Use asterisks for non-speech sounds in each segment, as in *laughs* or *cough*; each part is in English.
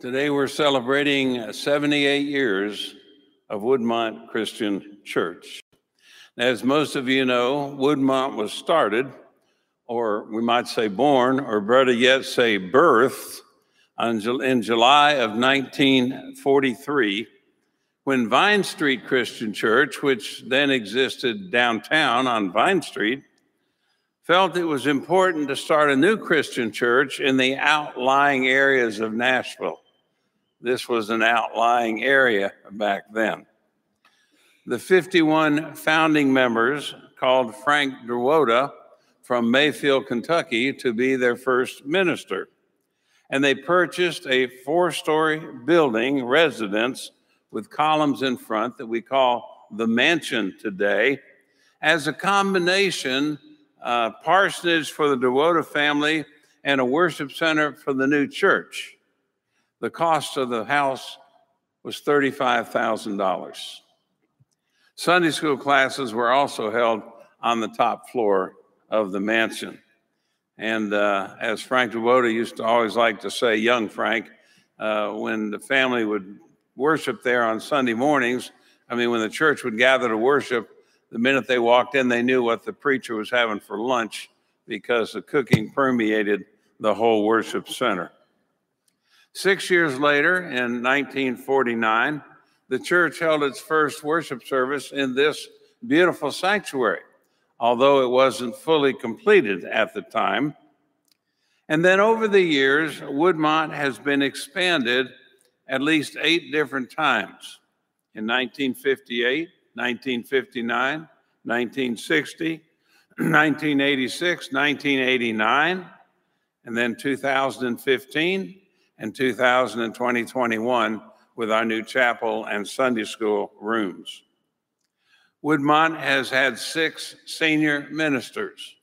Today we're celebrating 78 years of Woodmont Christian Church. As most of you know, Woodmont was started, or we might say born, or better yet say birthed, in July of 1943 when Vine Street Christian Church, which then existed downtown on Vine Street, felt it was important to start a new Christian church in the outlying areas of Nashville. This was an outlying area back then. The 51 founding members called Frank Drowota from Mayfield, Kentucky, to be their first minister. And they purchased a four story building residence with columns in front that we call the mansion today as a combination uh, parsonage for the Drowota family and a worship center for the new church. The cost of the house was $35,000. Sunday school classes were also held on the top floor of the mansion. And uh, as Frank Drowota used to always like to say, young Frank, uh, when the family would worship there on Sunday mornings, I mean, when the church would gather to worship, the minute they walked in, they knew what the preacher was having for lunch because the cooking permeated the whole worship center. Six years later, in 1949, the church held its first worship service in this beautiful sanctuary, although it wasn't fully completed at the time. And then over the years, Woodmont has been expanded at least eight different times in 1958, 1959, 1960, 1986, 1989, and then 2015 and 2021 with our new chapel and Sunday school rooms. Woodmont has had six senior ministers,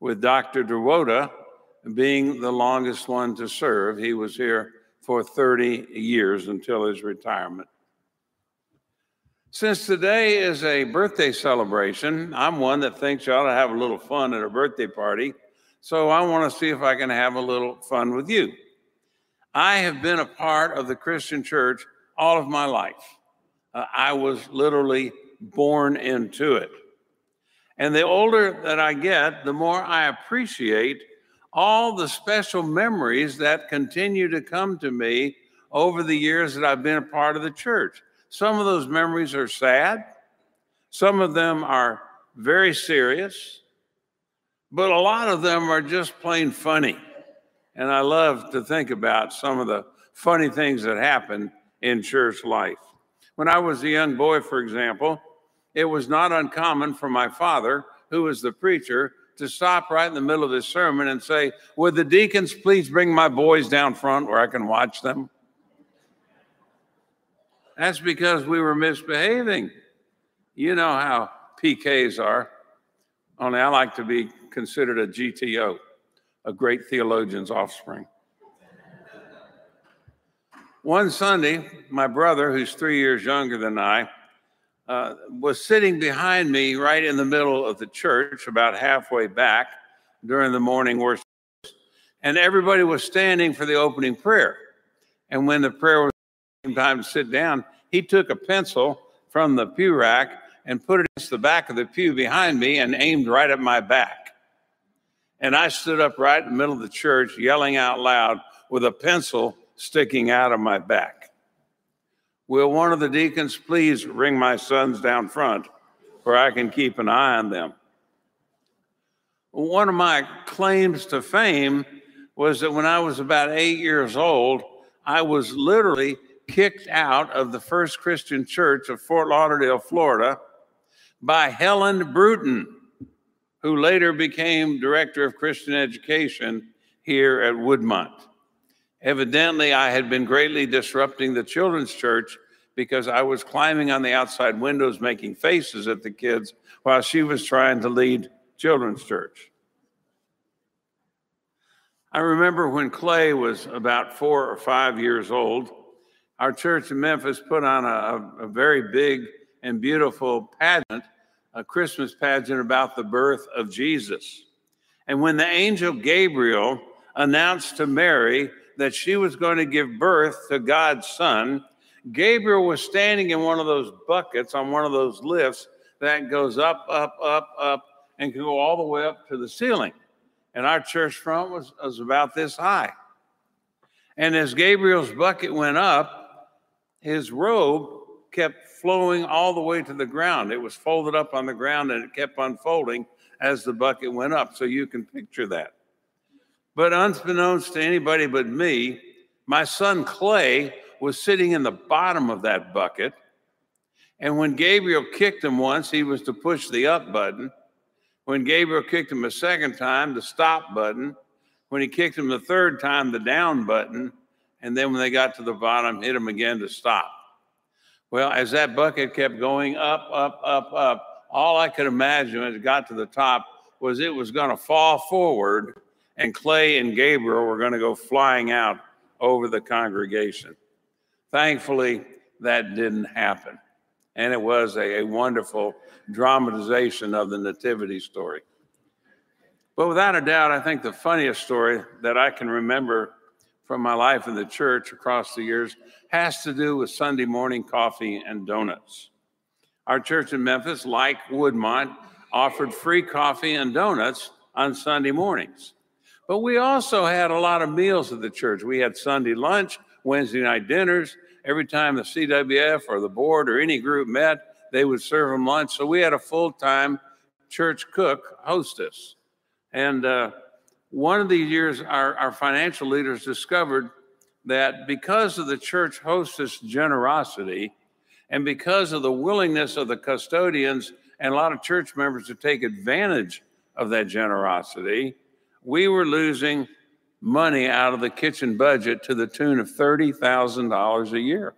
with Dr. Drowota being the longest one to serve. He was here for 30 years until his retirement. Since today is a birthday celebration, I'm one that thinks you ought to have a little fun at a birthday party. So I want to see if I can have a little fun with you. I have been a part of the Christian church all of my life. Uh, I was literally born into it. And the older that I get, the more I appreciate all the special memories that continue to come to me over the years that I've been a part of the church. Some of those memories are sad, some of them are very serious, but a lot of them are just plain funny. And I love to think about some of the funny things that happen in church life. When I was a young boy, for example, it was not uncommon for my father, who was the preacher, to stop right in the middle of his sermon and say, Would the deacons please bring my boys down front where I can watch them? That's because we were misbehaving. You know how PKs are. Only I like to be considered a GTO a great theologian's offspring. One Sunday, my brother, who's three years younger than I, uh, was sitting behind me right in the middle of the church, about halfway back during the morning worship. And everybody was standing for the opening prayer. And when the prayer was time to sit down, he took a pencil from the pew rack and put it against the back of the pew behind me and aimed right at my back. And I stood up right in the middle of the church, yelling out loud with a pencil sticking out of my back. Will one of the deacons please ring my sons down front where I can keep an eye on them? One of my claims to fame was that when I was about eight years old, I was literally kicked out of the First Christian Church of Fort Lauderdale, Florida by Helen Bruton who later became director of Christian education here at Woodmont. Evidently, I had been greatly disrupting the children's church because I was climbing on the outside windows making faces at the kids while she was trying to lead children's church. I remember when Clay was about four or five years old, our church in Memphis put on a, a very big and beautiful pageant a Christmas pageant about the birth of Jesus. And when the angel Gabriel announced to Mary that she was going to give birth to God's son, Gabriel was standing in one of those buckets on one of those lifts that goes up, up, up, up, and can go all the way up to the ceiling. And our church front was, was about this high. And as Gabriel's bucket went up, his robe kept flowing all the way to the ground. It was folded up on the ground and it kept unfolding as the bucket went up. So you can picture that. But unbeknownst to anybody but me, my son Clay was sitting in the bottom of that bucket. And when Gabriel kicked him once, he was to push the up button. When Gabriel kicked him a second time, the stop button. When he kicked him the third time, the down button. And then when they got to the bottom, hit him again to stop. Well, as that bucket kept going up, up, up, up, all I could imagine as it got to the top was it was going to fall forward and Clay and Gabriel were going to go flying out over the congregation. Thankfully, that didn't happen. And it was a, a wonderful dramatization of the Nativity story. But without a doubt, I think the funniest story that I can remember from my life in the church across the years has to do with Sunday morning coffee and donuts. Our church in Memphis, like Woodmont, offered free coffee and donuts on Sunday mornings. But we also had a lot of meals at the church. We had Sunday lunch, Wednesday night dinners. Every time the CWF or the board or any group met, they would serve them lunch. So we had a full time church cook hostess. And uh, one of these years, our, our financial leaders discovered that because of the church hostess generosity and because of the willingness of the custodians and a lot of church members to take advantage of that generosity, we were losing money out of the kitchen budget to the tune of $30,000 a year.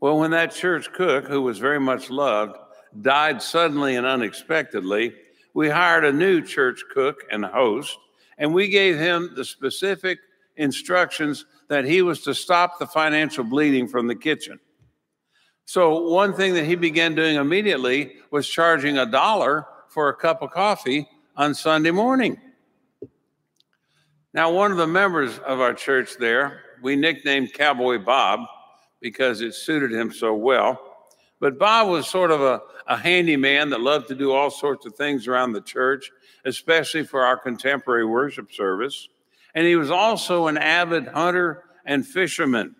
Well, when that church cook, who was very much loved, died suddenly and unexpectedly, we hired a new church cook and host, and we gave him the specific instructions that he was to stop the financial bleeding from the kitchen. So, one thing that he began doing immediately was charging a dollar for a cup of coffee on Sunday morning. Now, one of the members of our church there, we nicknamed Cowboy Bob because it suited him so well. But Bob was sort of a, a handyman that loved to do all sorts of things around the church, especially for our contemporary worship service. And he was also an avid hunter and fisherman.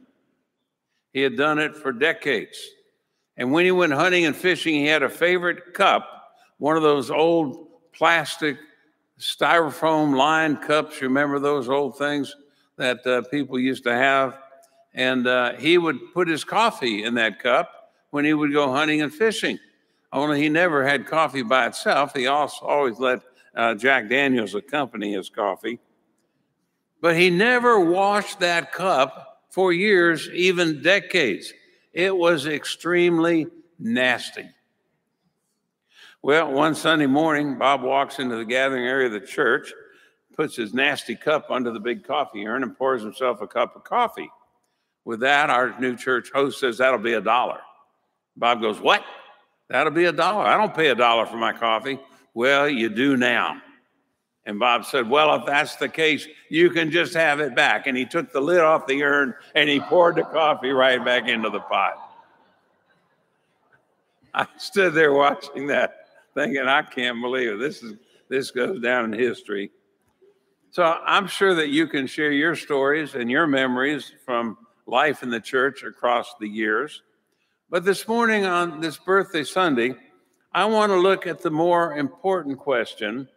He had done it for decades. And when he went hunting and fishing, he had a favorite cup, one of those old plastic styrofoam lined cups. You remember those old things that uh, people used to have? And uh, he would put his coffee in that cup when he would go hunting and fishing. Only he never had coffee by itself. He also always let uh, Jack Daniels accompany his coffee. But he never washed that cup for years, even decades. It was extremely nasty. Well, one Sunday morning, Bob walks into the gathering area of the church, puts his nasty cup under the big coffee urn, and pours himself a cup of coffee. With that, our new church host says, That'll be a dollar. Bob goes, What? That'll be a dollar. I don't pay a dollar for my coffee. Well, you do now. And Bob said, Well, if that's the case, you can just have it back. And he took the lid off the urn and he poured the coffee right back into the pot. *laughs* I stood there watching that, thinking, I can't believe it. This is this goes down in history. So I'm sure that you can share your stories and your memories from life in the church across the years. But this morning on this birthday Sunday, I want to look at the more important question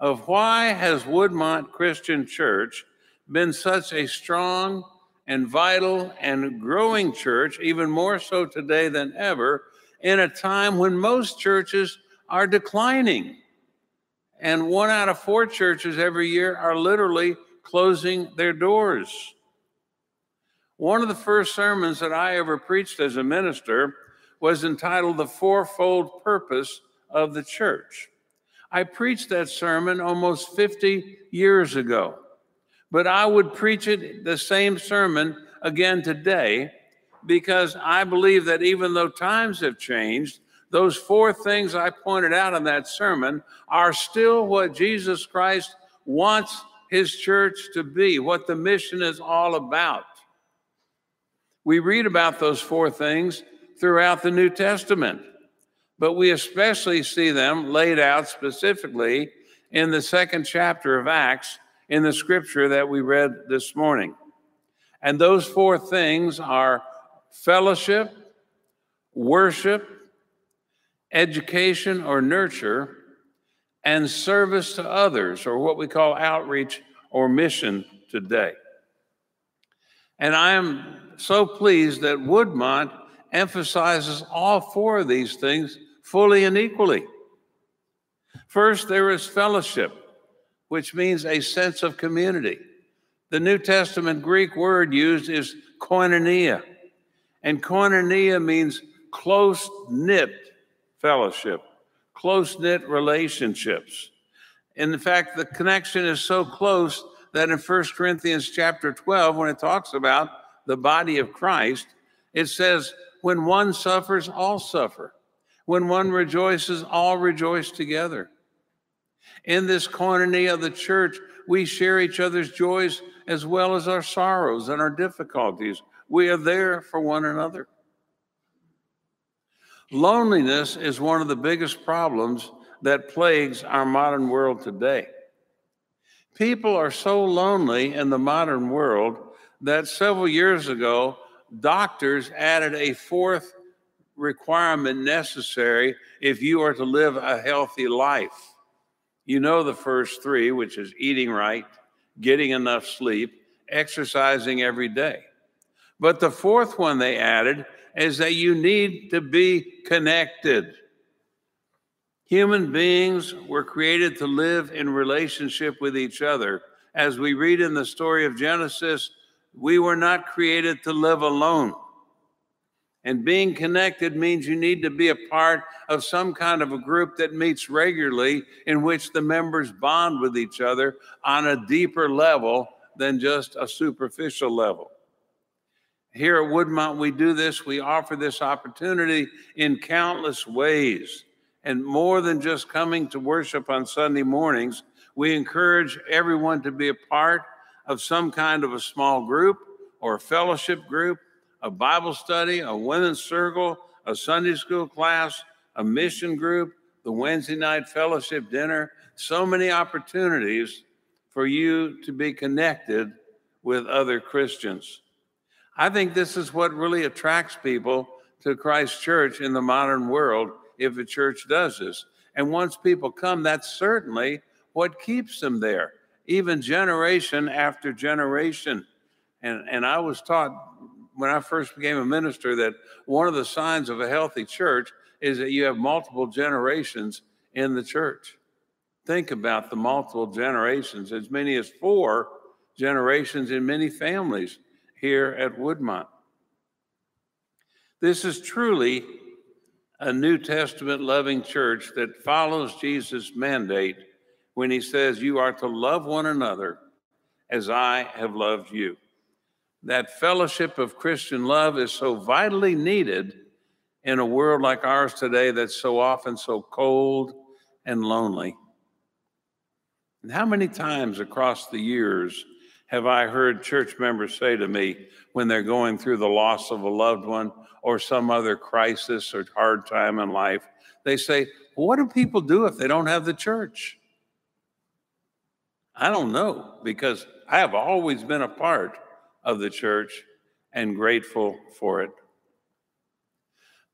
of why has Woodmont Christian Church been such a strong and vital and growing church, even more so today than ever, in a time when most churches are declining. And one out of four churches every year are literally closing their doors. One of the first sermons that I ever preached as a minister was entitled The Fourfold Purpose of the Church. I preached that sermon almost 50 years ago, but I would preach it the same sermon again today because I believe that even though times have changed, those four things I pointed out in that sermon are still what Jesus Christ wants his church to be, what the mission is all about. We read about those four things throughout the New Testament, but we especially see them laid out specifically in the second chapter of Acts in the scripture that we read this morning. And those four things are fellowship, worship, education or nurture, and service to others, or what we call outreach or mission today. And I am so pleased that Woodmont emphasizes all four of these things fully and equally. First, there is fellowship, which means a sense of community. The New Testament Greek word used is koinonia, and koinonia means close knit fellowship, close knit relationships. In fact, the connection is so close that in 1 Corinthians chapter 12, when it talks about the body of Christ, it says, When one suffers, all suffer. When one rejoices, all rejoice together. In this koinonia of the church, we share each other's joys as well as our sorrows and our difficulties. We are there for one another. Loneliness is one of the biggest problems that plagues our modern world today. People are so lonely in the modern world that several years ago, doctors added a fourth requirement necessary if you are to live a healthy life. You know the first three, which is eating right, getting enough sleep, exercising every day. But the fourth one they added is that you need to be connected. Human beings were created to live in relationship with each other. As we read in the story of Genesis, we were not created to live alone. And being connected means you need to be a part of some kind of a group that meets regularly in which the members bond with each other on a deeper level than just a superficial level. Here at Woodmont, we do this. We offer this opportunity in countless ways. And more than just coming to worship on Sunday mornings, we encourage everyone to be a part of some kind of a small group or a fellowship group a Bible study, a women's circle, a Sunday school class, a mission group, the Wednesday night fellowship dinner, so many opportunities for you to be connected with other Christians. I think this is what really attracts people to Christ Church in the modern world if a church does this. And once people come, that's certainly what keeps them there, even generation after generation. And, and I was taught when I first became a minister that one of the signs of a healthy church is that you have multiple generations in the church. Think about the multiple generations, as many as four generations in many families here at Woodmont. This is truly a New Testament loving church that follows Jesus' mandate when he says, You are to love one another as I have loved you that fellowship of Christian love is so vitally needed in a world like ours today that's so often so cold and lonely. And how many times across the years have I heard church members say to me when they're going through the loss of a loved one or some other crisis or hard time in life? They say, well, What do people do if they don't have the church? I don't know because I have always been a part of the church and grateful for it.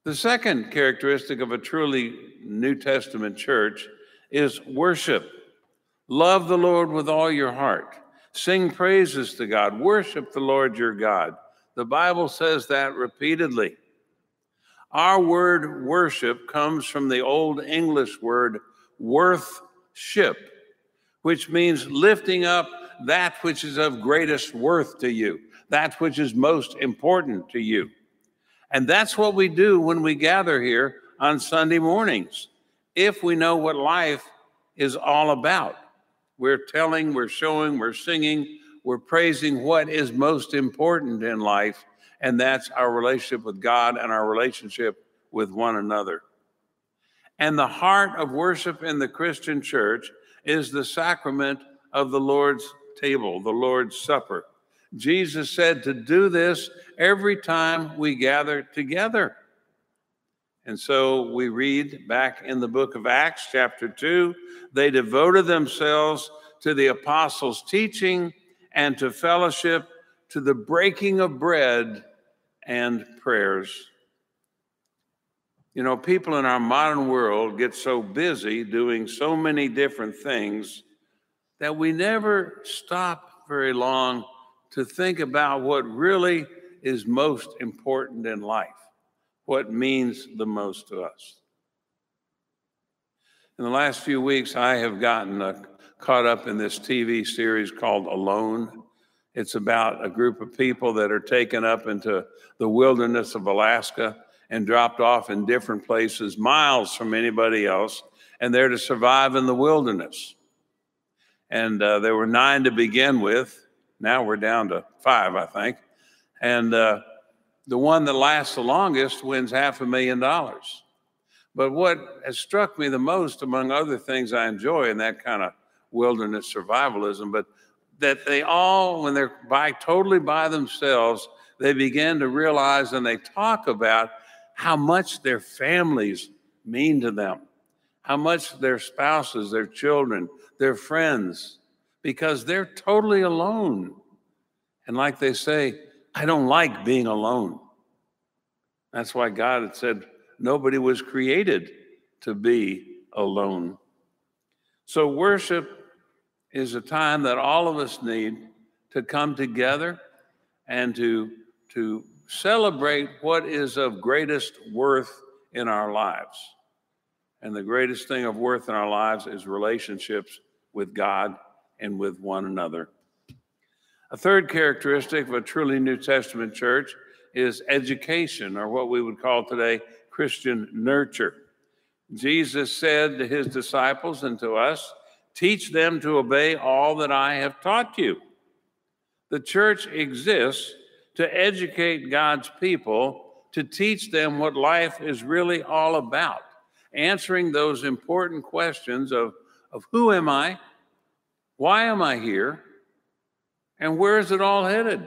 The second characteristic of a truly New Testament church is worship. Love the Lord with all your heart. Sing praises to God. Worship the Lord your God. The Bible says that repeatedly. Our word worship comes from the Old English word worthship, which means lifting up that which is of greatest worth to you, that which is most important to you. And that's what we do when we gather here on Sunday mornings. If we know what life is all about, we're telling, we're showing, we're singing, we're praising what is most important in life, and that's our relationship with God and our relationship with one another. And the heart of worship in the Christian church is the sacrament of the Lord's table, the Lord's Supper. Jesus said to do this every time we gather together. And so we read back in the book of Acts, chapter 2, they devoted themselves to the apostles' teaching and to fellowship, to the breaking of bread and prayers. You know, people in our modern world get so busy doing so many different things that we never stop very long to think about what really is most important in life, what means the most to us. In the last few weeks, I have gotten uh, caught up in this TV series called Alone. It's about a group of people that are taken up into the wilderness of Alaska and dropped off in different places, miles from anybody else, and they're to survive in the wilderness. And uh, there were nine to begin with. Now we're down to five, I think. And uh, the one that lasts the longest wins half a million dollars. But what has struck me the most, among other things I enjoy in that kind of wilderness survivalism, but that they all, when they're by totally by themselves, they begin to realize and they talk about how much their families mean to them, how much their spouses, their children, their friends, because they're totally alone. And like they say, I don't like being alone. That's why God had said nobody was created to be alone. So, worship is a time that all of us need to come together and to, to celebrate what is of greatest worth in our lives. And the greatest thing of worth in our lives is relationships with God and with one another. A third characteristic of a truly New Testament church is education, or what we would call today Christian nurture. Jesus said to his disciples and to us, Teach them to obey all that I have taught you. The church exists to educate God's people, to teach them what life is really all about, answering those important questions of, of who am I? Why am I here? And where is it all headed?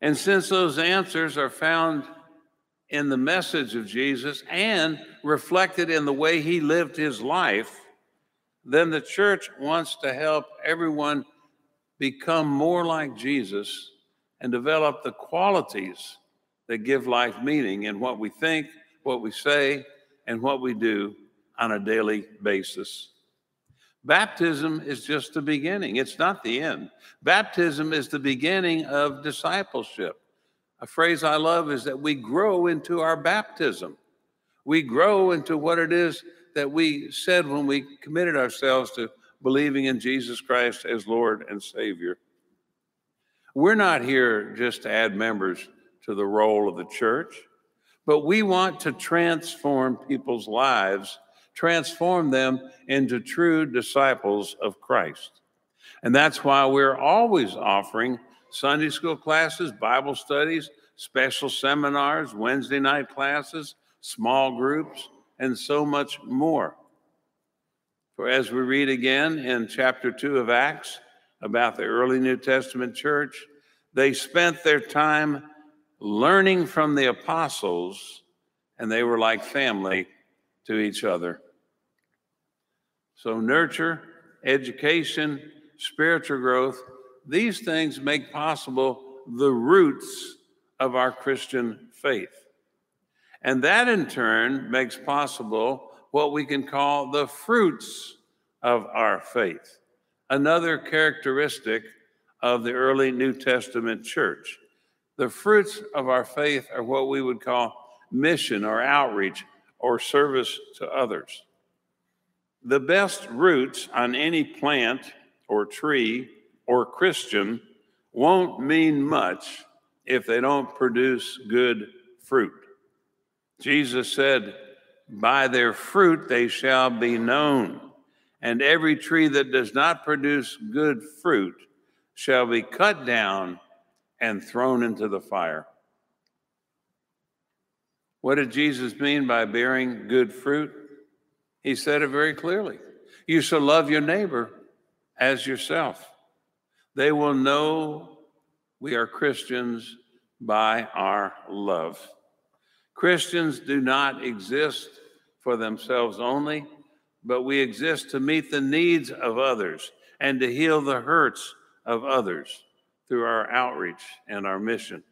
And since those answers are found in the message of Jesus and reflected in the way he lived his life, then the church wants to help everyone become more like Jesus and develop the qualities that give life meaning in what we think, what we say, and what we do on a daily basis. Baptism is just the beginning, it's not the end. Baptism is the beginning of discipleship. A phrase I love is that we grow into our baptism. We grow into what it is that we said when we committed ourselves to believing in Jesus Christ as Lord and Savior. We're not here just to add members to the roll of the church, but we want to transform people's lives, transform them into true disciples of Christ. And that's why we're always offering Sunday school classes, Bible studies, special seminars, Wednesday night classes, small groups, and so much more. For as we read again in chapter 2 of Acts about the early New Testament church, they spent their time learning from the apostles, and they were like family to each other. So, nurture, education, spiritual growth, these things make possible the roots of our Christian faith. And that in turn makes possible what we can call the fruits of our faith. Another characteristic of the early New Testament church. The fruits of our faith are what we would call mission or outreach or service to others. The best roots on any plant or tree or Christian won't mean much if they don't produce good fruit. Jesus said, By their fruit they shall be known. And every tree that does not produce good fruit shall be cut down and thrown into the fire. What did Jesus mean by bearing good fruit? He said it very clearly. You shall love your neighbor as yourself. They will know we are Christians by our love. Christians do not exist for themselves only, but we exist to meet the needs of others and to heal the hurts of others through our outreach and our mission.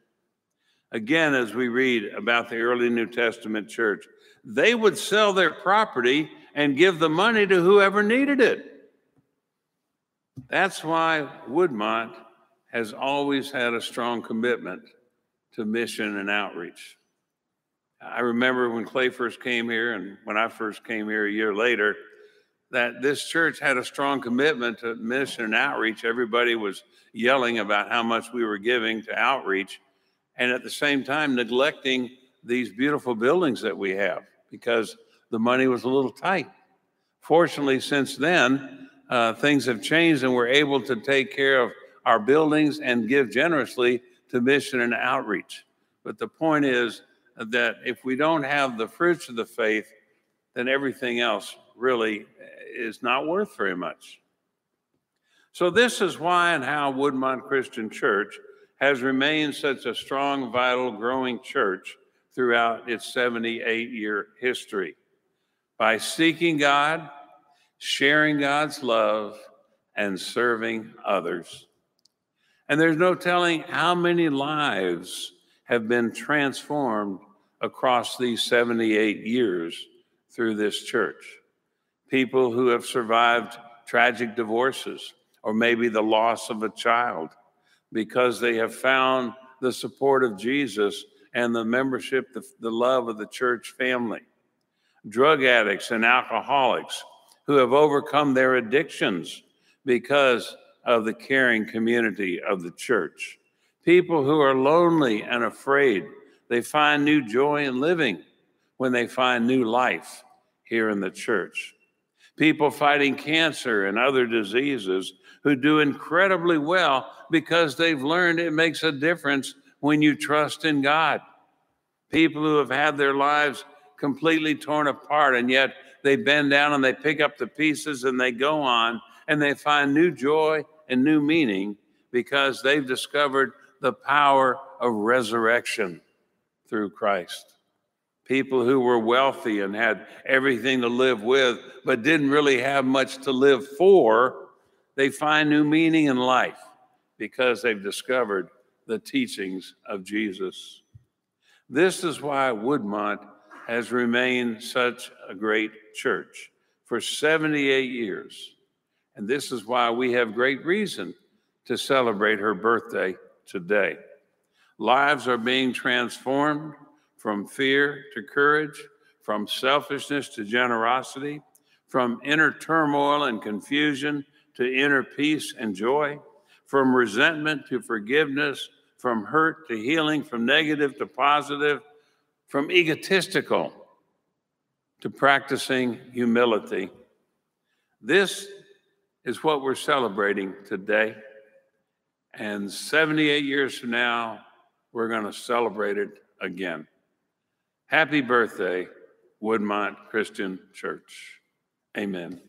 Again, as we read about the early New Testament church, they would sell their property and give the money to whoever needed it. That's why Woodmont has always had a strong commitment to mission and outreach. I remember when Clay first came here, and when I first came here a year later, that this church had a strong commitment to mission and outreach. Everybody was yelling about how much we were giving to outreach, and at the same time, neglecting these beautiful buildings that we have because the money was a little tight. Fortunately, since then, uh, things have changed, and we're able to take care of our buildings and give generously to mission and outreach. But the point is that if we don't have the fruits of the faith, then everything else really is not worth very much. So, this is why and how Woodmont Christian Church has remained such a strong, vital, growing church throughout its 78 year history by seeking God, sharing God's love, and serving others. And there's no telling how many lives have been transformed across these 78 years through this church. People who have survived tragic divorces or maybe the loss of a child because they have found the support of Jesus and the membership, the, the love of the church family. Drug addicts and alcoholics who have overcome their addictions because of the caring community of the church. People who are lonely and afraid, they find new joy in living when they find new life here in the church. People fighting cancer and other diseases who do incredibly well because they've learned it makes a difference when you trust in God. People who have had their lives completely torn apart and yet they bend down and they pick up the pieces and they go on and they find new joy and new meaning because they've discovered the power of resurrection through Christ. People who were wealthy and had everything to live with, but didn't really have much to live for, they find new meaning in life because they've discovered the teachings of Jesus. This is why Woodmont has remained such a great church for 78 years. And this is why we have great reason to celebrate her birthday today. Lives are being transformed from fear to courage, from selfishness to generosity, from inner turmoil and confusion to inner peace and joy, from resentment to forgiveness, from hurt to healing, from negative to positive, from egotistical to practicing humility. This is what we're celebrating today. And 78 years from now, we're going to celebrate it again. Happy birthday, Woodmont Christian Church. Amen.